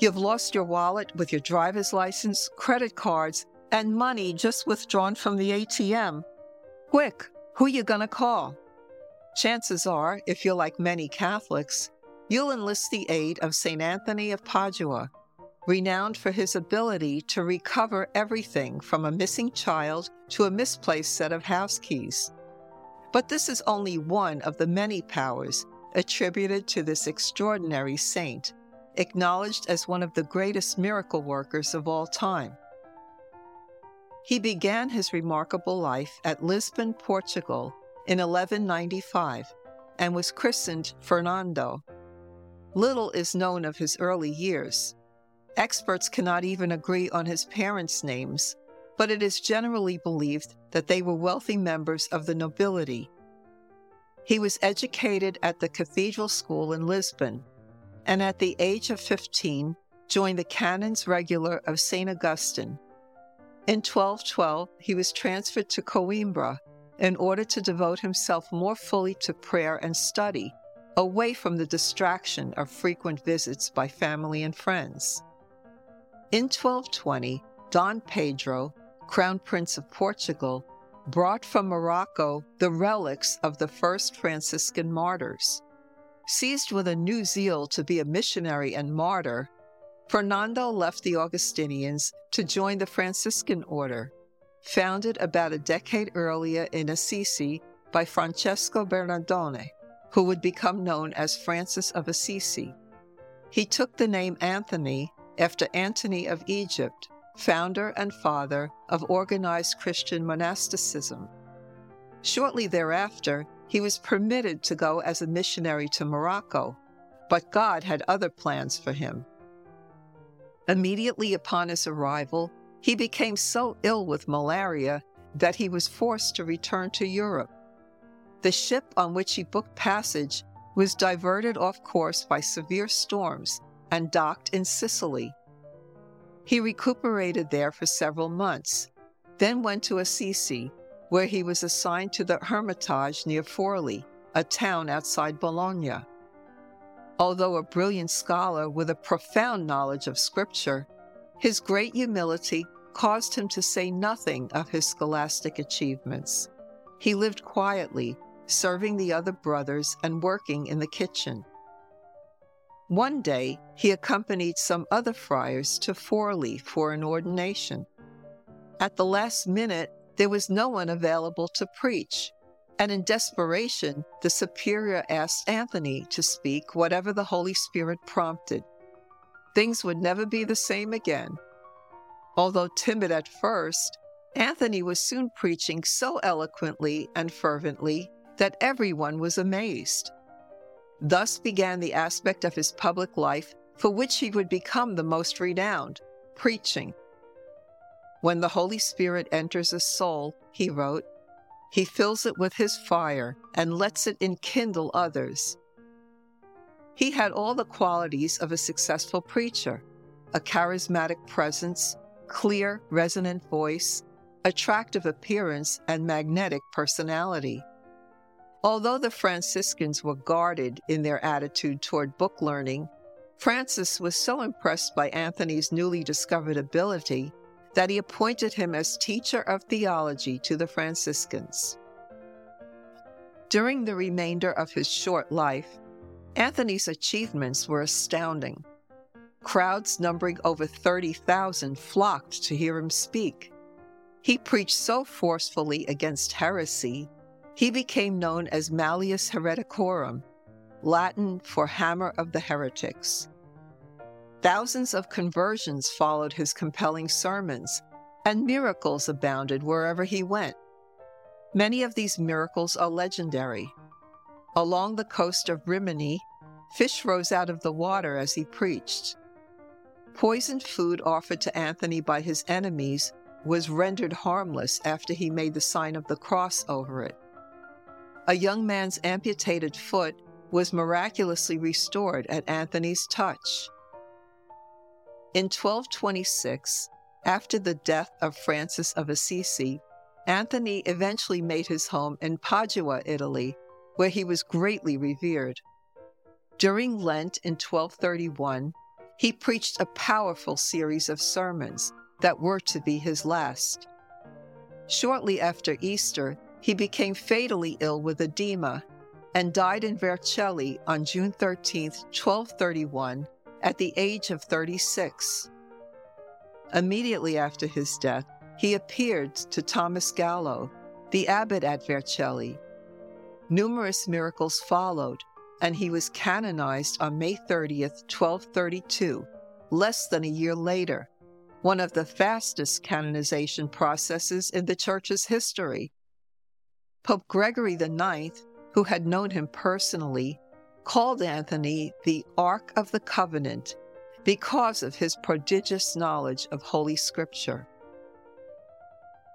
You've lost your wallet with your driver's license, credit cards, and money just withdrawn from the ATM. Quick, who are you gonna call? Chances are, if you're like many Catholics, you'll enlist the aid of St. Anthony of Padua, renowned for his ability to recover everything from a missing child to a misplaced set of house keys. But this is only one of the many powers attributed to this extraordinary saint, acknowledged as one of the greatest miracle workers of all time. He began his remarkable life at Lisbon, Portugal in 1195 and was christened Fernando. Little is known of his early years. Experts cannot even agree on his parents' names, but it is generally believed that they were wealthy members of the nobility. He was educated at the cathedral school in Lisbon, and at the age of 15 joined the Canons Regular of St. Augustine. In 1212, he was transferred to Coimbra in order to devote himself more fully to prayer and study, away from the distraction of frequent visits by family and friends. In 1220, Don Pedro, Crown Prince of Portugal, brought from Morocco the relics of the first Franciscan martyrs. Seized with a new zeal to be a missionary and martyr, Fernando left the Augustinians to join the Franciscan order, founded about a decade earlier in Assisi by Francesco Bernardone, who would become known as Francis of Assisi. He took the name Anthony after Antony of Egypt, founder and father of organized Christian monasticism. Shortly thereafter, he was permitted to go as a missionary to Morocco, but God had other plans for him. Immediately upon his arrival, he became so ill with malaria that he was forced to return to Europe. The ship on which he booked passage was diverted off course by severe storms and docked in Sicily. He recuperated there for several months, then went to Assisi, where he was assigned to the Hermitage near Forli, a town outside Bologna. Although a brilliant scholar with a profound knowledge of Scripture, his great humility caused him to say nothing of his scholastic achievements. He lived quietly, serving the other brothers and working in the kitchen. One day, he accompanied some other friars to Forli for an ordination. At the last minute, there was no one available to preach, and in desperation, the superior asked Anthony to speak whatever the Holy Spirit prompted. Things would never be the same again. Although timid at first, Anthony was soon preaching so eloquently and fervently that everyone was amazed. Thus began the aspect of his public life for which he would become the most renowned preaching. When the Holy Spirit enters a soul, he wrote, he fills it with his fire and lets it enkindle others. He had all the qualities of a successful preacher a charismatic presence, clear, resonant voice, attractive appearance, and magnetic personality. Although the Franciscans were guarded in their attitude toward book learning, Francis was so impressed by Anthony's newly discovered ability that he appointed him as teacher of theology to the Franciscans. During the remainder of his short life, Anthony's achievements were astounding. Crowds numbering over 30,000 flocked to hear him speak. He preached so forcefully against heresy he became known as Malleus Hereticorum, Latin for hammer of the heretics. Thousands of conversions followed his compelling sermons, and miracles abounded wherever he went. Many of these miracles are legendary. Along the coast of Rimini, fish rose out of the water as he preached. Poisoned food offered to Anthony by his enemies was rendered harmless after he made the sign of the cross over it a young man's amputated foot was miraculously restored at Anthony's touch. In 1226, after the death of Francis of Assisi, Anthony eventually made his home in Padua, Italy, where he was greatly revered. During Lent in 1231, he preached a powerful series of sermons that were to be his last. Shortly after Easter, he became fatally ill with edema and died in Vercelli on June 13, 1231, at the age of 36. Immediately after his death, he appeared to Thomas Gallo, the abbot at Vercelli. Numerous miracles followed, and he was canonized on May 30th, 1232, less than a year later, one of the fastest canonization processes in the Church's history. Pope Gregory IX, who had known him personally, called Anthony the Ark of the Covenant because of his prodigious knowledge of Holy Scripture.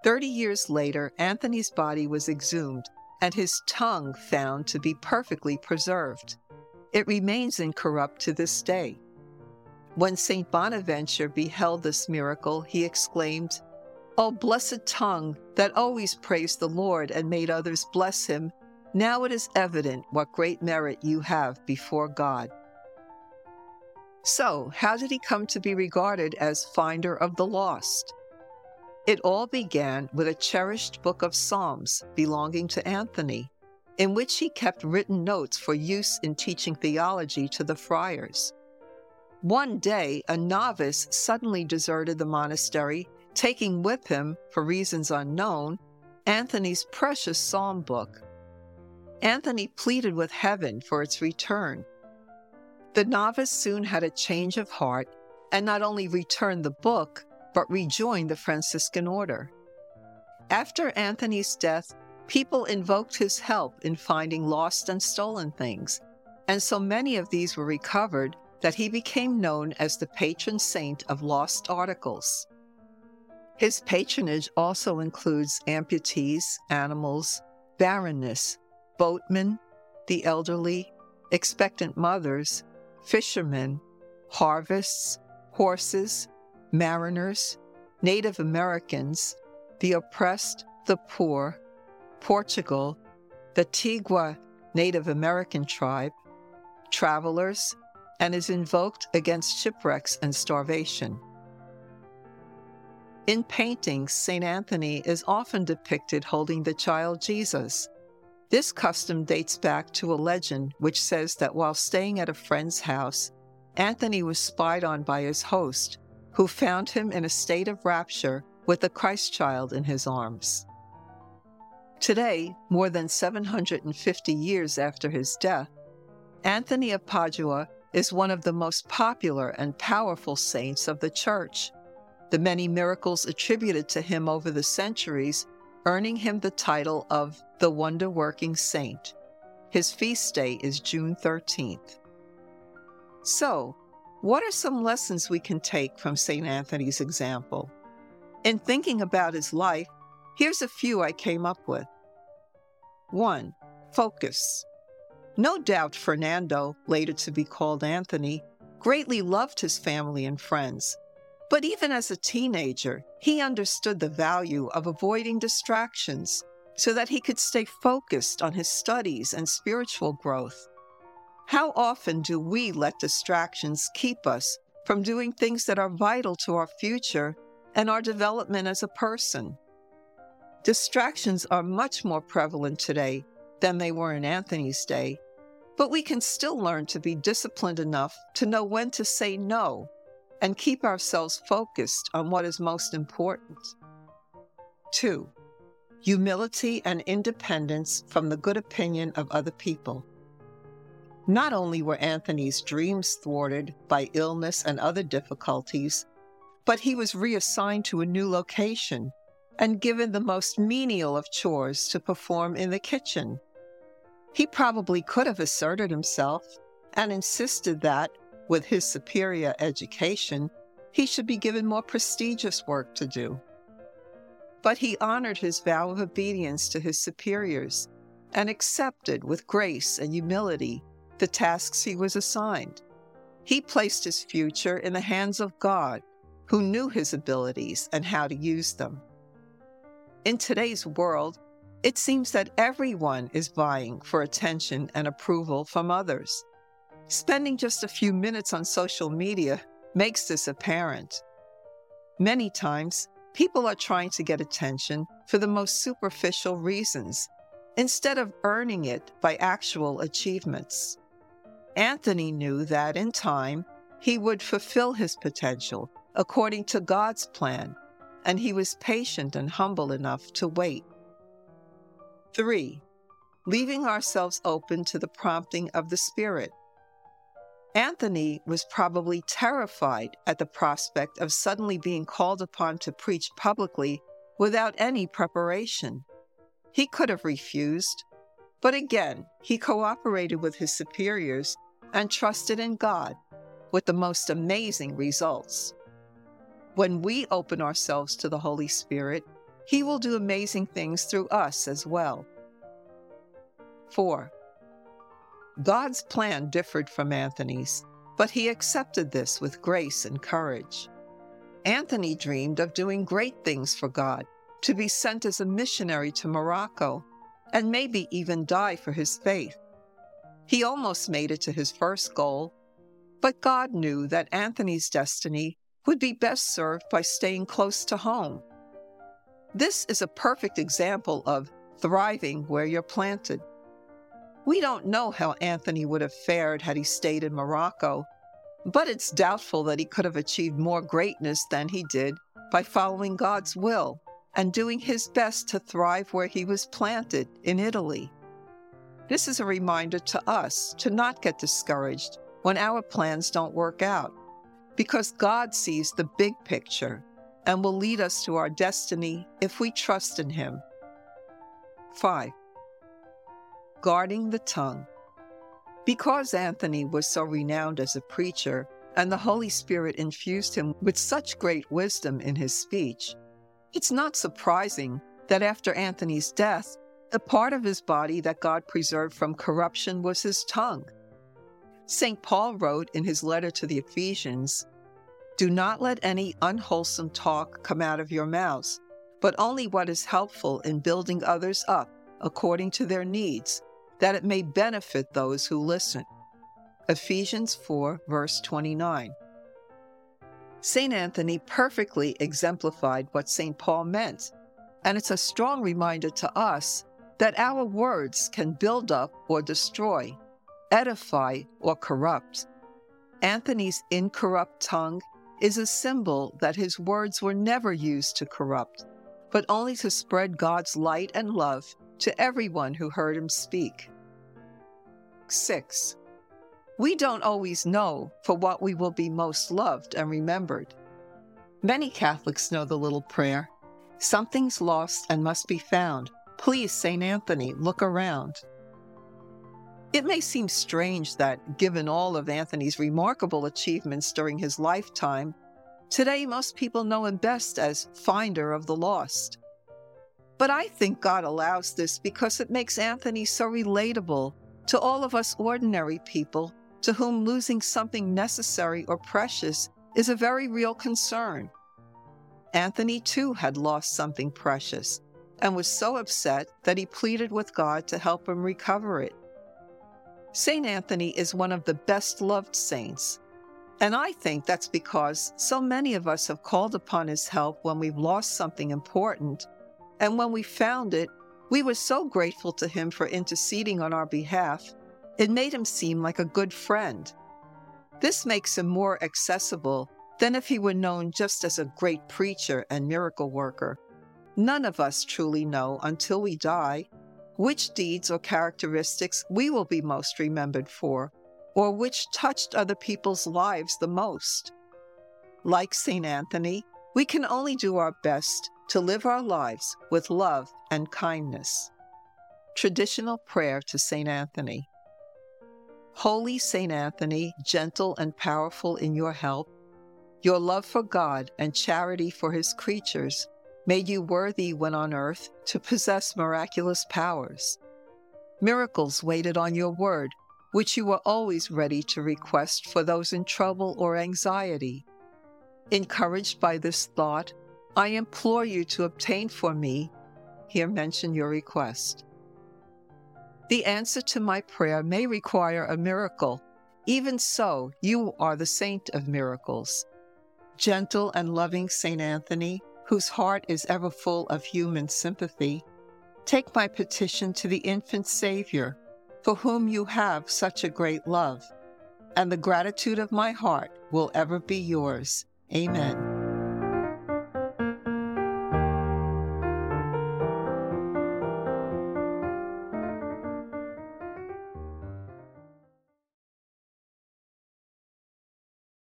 Thirty years later, Anthony's body was exhumed and his tongue found to be perfectly preserved. It remains incorrupt to this day. When St. Bonaventure beheld this miracle, he exclaimed, O blessed tongue that always praised the Lord and made others bless him, now it is evident what great merit you have before God. So, how did he come to be regarded as finder of the lost? It all began with a cherished book of Psalms belonging to Anthony, in which he kept written notes for use in teaching theology to the friars. One day, a novice suddenly deserted the monastery, taking with him, for reasons unknown, Anthony's precious psalm book. Anthony pleaded with heaven for its return the novice soon had a change of heart and not only returned the book, but rejoined the Franciscan order. After Anthony's death, people invoked his help in finding lost and stolen things, and so many of these were recovered that he became known as the patron saint of lost articles. His patronage also includes amputees, animals, barrenness, boatmen, the elderly, expectant mothers, fishermen, harvests, horses, mariners, Native Americans, the oppressed, the poor, Portugal, the Tigua Native American tribe, travelers, and is invoked against shipwrecks and starvation. In paintings, St. Anthony is often depicted holding the child Jesus, this custom dates back to a legend which says that while staying at a friend's house, Anthony was spied on by his host, who found him in a state of rapture with the Christ child in his arms. Today, more than 750 years after his death, Anthony of Padua is one of the most popular and powerful saints of the Church. The many miracles attributed to him over the centuries earning him the title of the Wonder Working Saint. His feast day is June 13th. So, what are some lessons we can take from St. Anthony's example? In thinking about his life, here's a few I came up with. 1. Focus. No doubt Fernando, later to be called Anthony, greatly loved his family and friends but even as a teenager, he understood the value of avoiding distractions so that he could stay focused on his studies and spiritual growth. How often do we let distractions keep us from doing things that are vital to our future and our development as a person? Distractions are much more prevalent today than they were in Anthony's day, but we can still learn to be disciplined enough to know when to say no and keep ourselves focused on what is most important. Two, humility and independence from the good opinion of other people. Not only were Anthony's dreams thwarted by illness and other difficulties, but he was reassigned to a new location and given the most menial of chores to perform in the kitchen. He probably could have asserted himself and insisted that, with his superior education, he should be given more prestigious work to do. But he honored his vow of obedience to his superiors and accepted with grace and humility the tasks he was assigned. He placed his future in the hands of God, who knew his abilities and how to use them. In today's world, it seems that everyone is vying for attention and approval from others. Spending just a few minutes on social media makes this apparent. Many times, people are trying to get attention for the most superficial reasons instead of earning it by actual achievements. Anthony knew that in time, he would fulfill his potential according to God's plan, and he was patient and humble enough to wait. 3. Leaving ourselves open to the prompting of the Spirit. Anthony was probably terrified at the prospect of suddenly being called upon to preach publicly without any preparation. He could have refused, but again, he cooperated with his superiors and trusted in God with the most amazing results. When we open ourselves to the Holy Spirit, He will do amazing things through us as well. 4. God's plan differed from Anthony's, but he accepted this with grace and courage. Anthony dreamed of doing great things for God, to be sent as a missionary to Morocco, and maybe even die for his faith. He almost made it to his first goal, but God knew that Anthony's destiny would be best served by staying close to home. This is a perfect example of thriving where you're planted. We don't know how Anthony would have fared had he stayed in Morocco, but it's doubtful that he could have achieved more greatness than he did by following God's will and doing his best to thrive where he was planted in Italy. This is a reminder to us to not get discouraged when our plans don't work out, because God sees the big picture and will lead us to our destiny if we trust in Him. 5 guarding the tongue. Because Anthony was so renowned as a preacher, and the Holy Spirit infused him with such great wisdom in his speech, it's not surprising that after Anthony's death, the part of his body that God preserved from corruption was his tongue. St. Paul wrote in his letter to the Ephesians Do not let any unwholesome talk come out of your mouths, but only what is helpful in building others up according to their needs that it may benefit those who listen. Ephesians 4, verse 29. St. Anthony perfectly exemplified what St. Paul meant, and it's a strong reminder to us that our words can build up or destroy, edify or corrupt. Anthony's incorrupt tongue is a symbol that his words were never used to corrupt, but only to spread God's light and love to everyone who heard him speak. 6. We don't always know for what we will be most loved and remembered. Many Catholics know the little prayer Something's lost and must be found. Please, St. Anthony, look around. It may seem strange that, given all of Anthony's remarkable achievements during his lifetime, today most people know him best as Finder of the Lost. But I think God allows this because it makes Anthony so relatable to all of us ordinary people to whom losing something necessary or precious is a very real concern. Anthony too had lost something precious and was so upset that he pleaded with God to help him recover it. St. Anthony is one of the best loved saints, and I think that's because so many of us have called upon his help when we've lost something important and when we found it, we were so grateful to him for interceding on our behalf, it made him seem like a good friend. This makes him more accessible than if he were known just as a great preacher and miracle worker. None of us truly know until we die which deeds or characteristics we will be most remembered for, or which touched other people's lives the most. Like St. Anthony, we can only do our best to live our lives with love and kindness. Traditional prayer to St. Anthony. Holy St. Anthony, gentle and powerful in your help, your love for God and charity for his creatures made you worthy when on earth to possess miraculous powers. Miracles waited on your word, which you were always ready to request for those in trouble or anxiety. Encouraged by this thought, I implore you to obtain for me, here mention your request. The answer to my prayer may require a miracle, Even so, you are the saint of miracles. Gentle and loving St. Anthony, whose heart is ever full of human sympathy, take my petition to the infant Savior, for whom you have such a great love, and the gratitude of my heart will ever be yours. Amen.